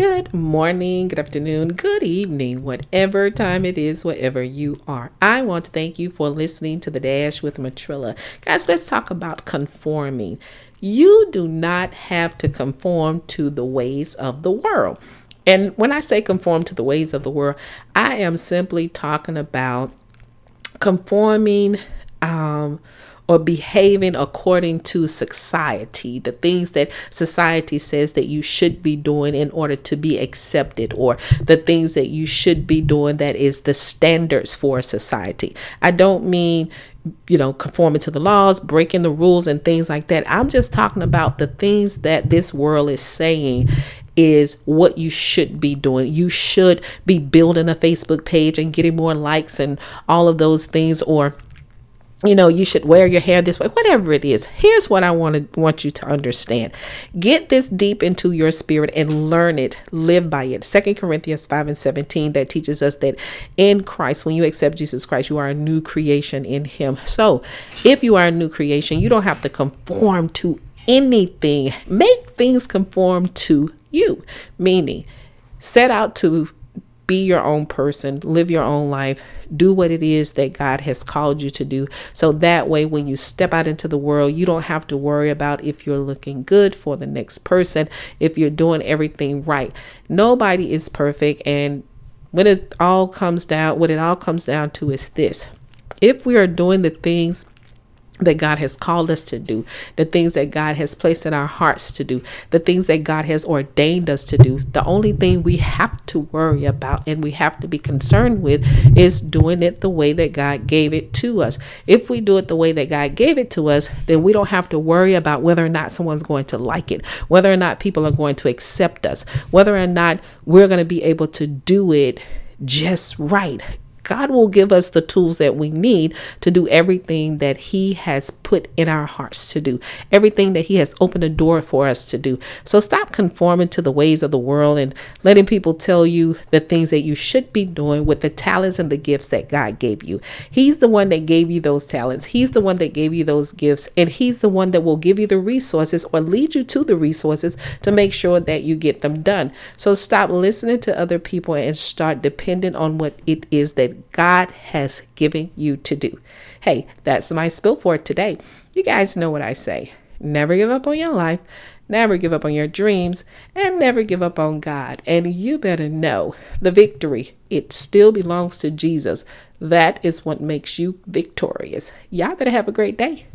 Good morning, good afternoon, good evening, whatever time it is, wherever you are. I want to thank you for listening to the Dash with Matrilla. Guys, let's talk about conforming. You do not have to conform to the ways of the world. And when I say conform to the ways of the world, I am simply talking about conforming um, or behaving according to society, the things that society says that you should be doing in order to be accepted, or the things that you should be doing that is the standards for society. I don't mean you know, conforming to the laws, breaking the rules, and things like that. I'm just talking about the things that this world is saying is what you should be doing. You should be building a Facebook page and getting more likes and all of those things, or you know you should wear your hair this way whatever it is. Here's what i want to want you to understand. Get this deep into your spirit and learn it. Live by it. Second corinthians 5 and 17 that teaches us that in christ when you accept jesus christ you are a new creation in him. So if you are a new creation you don't have to conform to anything. Make things conform to you. Meaning set out to be your own person, live your own life, do what it is that God has called you to do. So that way, when you step out into the world, you don't have to worry about if you're looking good for the next person, if you're doing everything right. Nobody is perfect. And when it all comes down, what it all comes down to is this if we are doing the things that God has called us to do, the things that God has placed in our hearts to do, the things that God has ordained us to do. The only thing we have to worry about and we have to be concerned with is doing it the way that God gave it to us. If we do it the way that God gave it to us, then we don't have to worry about whether or not someone's going to like it, whether or not people are going to accept us, whether or not we're going to be able to do it just right. God will give us the tools that we need to do everything that He has put in our hearts to do, everything that He has opened a door for us to do. So stop conforming to the ways of the world and letting people tell you the things that you should be doing with the talents and the gifts that God gave you. He's the one that gave you those talents, He's the one that gave you those gifts, and He's the one that will give you the resources or lead you to the resources to make sure that you get them done. So stop listening to other people and start depending on what it is God has given you to do. Hey, that's my spill for today. You guys know what I say. Never give up on your life, never give up on your dreams, and never give up on God. And you better know the victory, it still belongs to Jesus. That is what makes you victorious. Y'all better have a great day.